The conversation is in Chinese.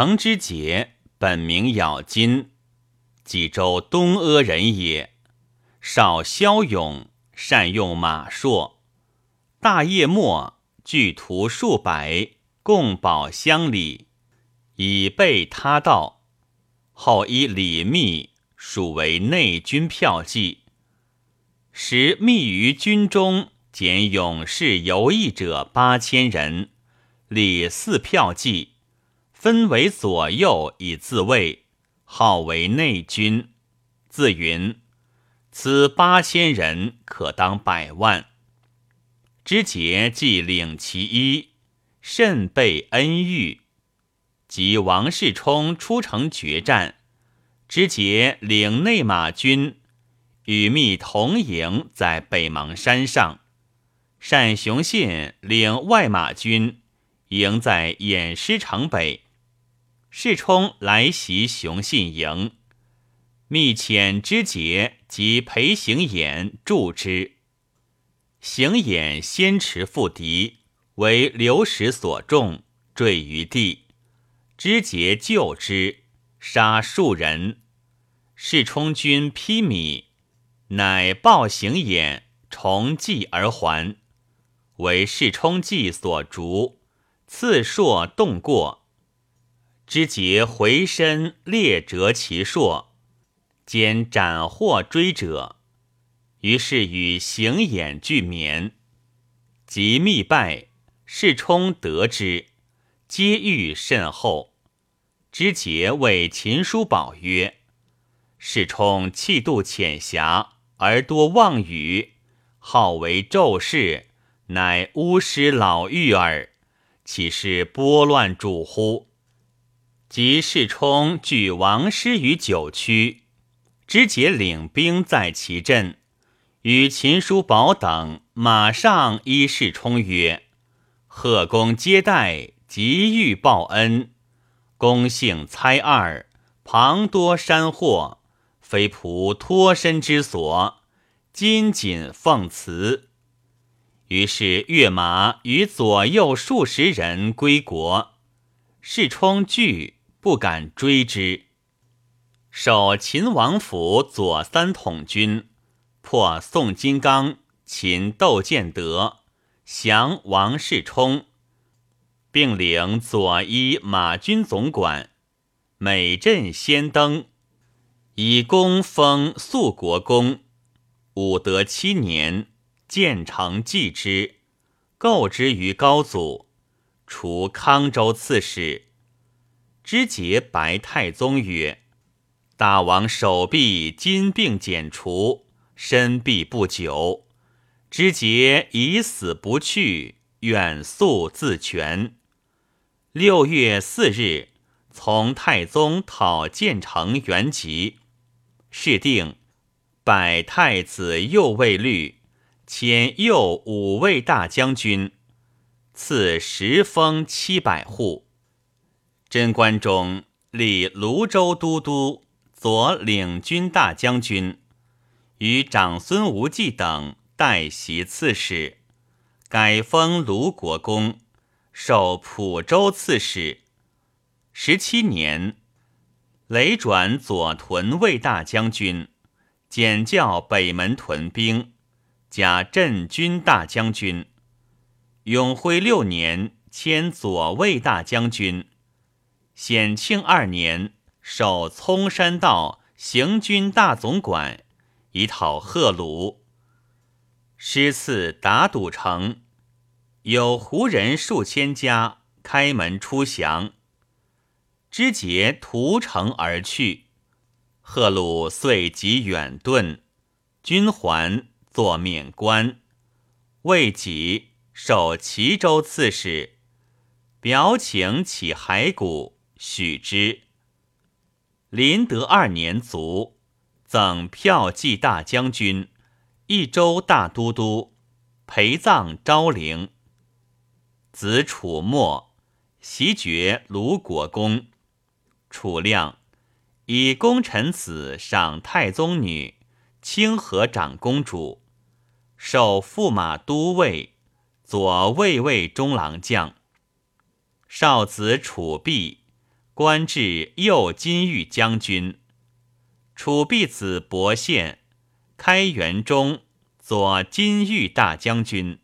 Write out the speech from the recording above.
程之杰本名咬金，济州东阿人也。少骁勇，善用马槊。大业末，聚徒数百，共保乡里，以备他道。后依李密属为内军票骑。时密于军中，减勇士游役者八千人，立四票骑，分为左右以自卫，号为内军。自云：“此八千人可当百万。”知节既领其一，甚备恩遇。及王世充出城决战，知节领内马军。与密同营在北邙山上，单雄信领外马军营在偃师城北。世充来袭雄信营，密遣知节及裴行俨助之。行俨先持赴敌，为流矢所中，坠于地。知节救之，杀数人。世充军披靡。乃报行俨，重计而还，为世充计所逐，刺槊动过，知节回身裂折其槊，兼斩获追者，于是与行衍俱眠。及密败，世充得之，皆欲甚厚。知节谓秦叔宝曰：“世充气度浅狭。”而多妄语，好为咒事，乃巫师老妪耳。岂是拨乱主乎？及世充据王师于九曲，知节领兵在其阵，与秦叔宝等马上依世充曰：“贺公接待，急欲报恩。公姓猜二，旁多山货。”非仆脱身之所，今谨奉辞。于是跃马与左右数十人归国。世充惧，不敢追之。守秦王府左三统军，破宋金刚、秦窦建德，降王世充，并领左一马军总管，每镇先登。以功封肃国公，武德七年，建成继之，构之于高祖，除康州刺史。知节白太宗曰：“大王手臂金病减除，身必不久。知节已死不去，愿速自全。”六月四日，从太宗讨建成原籍。是定，百太子右卫律，迁右五位大将军，赐十封七百户。贞观中立泸州都督，左领军大将军，与长孙无忌等代袭刺史，改封卢国公，授蒲州刺史。十七年。累转左屯卫大将军，检校北门屯兵，加镇军大将军。永徽六年，迁左卫大将军。显庆二年，授葱山道行军大总管，以讨贺鲁。师赐打赌城，有胡人数千家，开门出降。知节屠城而去，贺鲁遂即远遁，军还作免官，未己受齐州刺史，表请起骸骨，许之。麟德二年卒，赠骠骑大将军、益州大都督，陪葬昭陵。子楚墨袭爵卢国公。楚亮以功臣子赏太宗女清河长公主，授驸马都尉、左卫尉中郎将。少子楚弼官至右金玉将军。楚必子伯献，开元中左金玉大将军。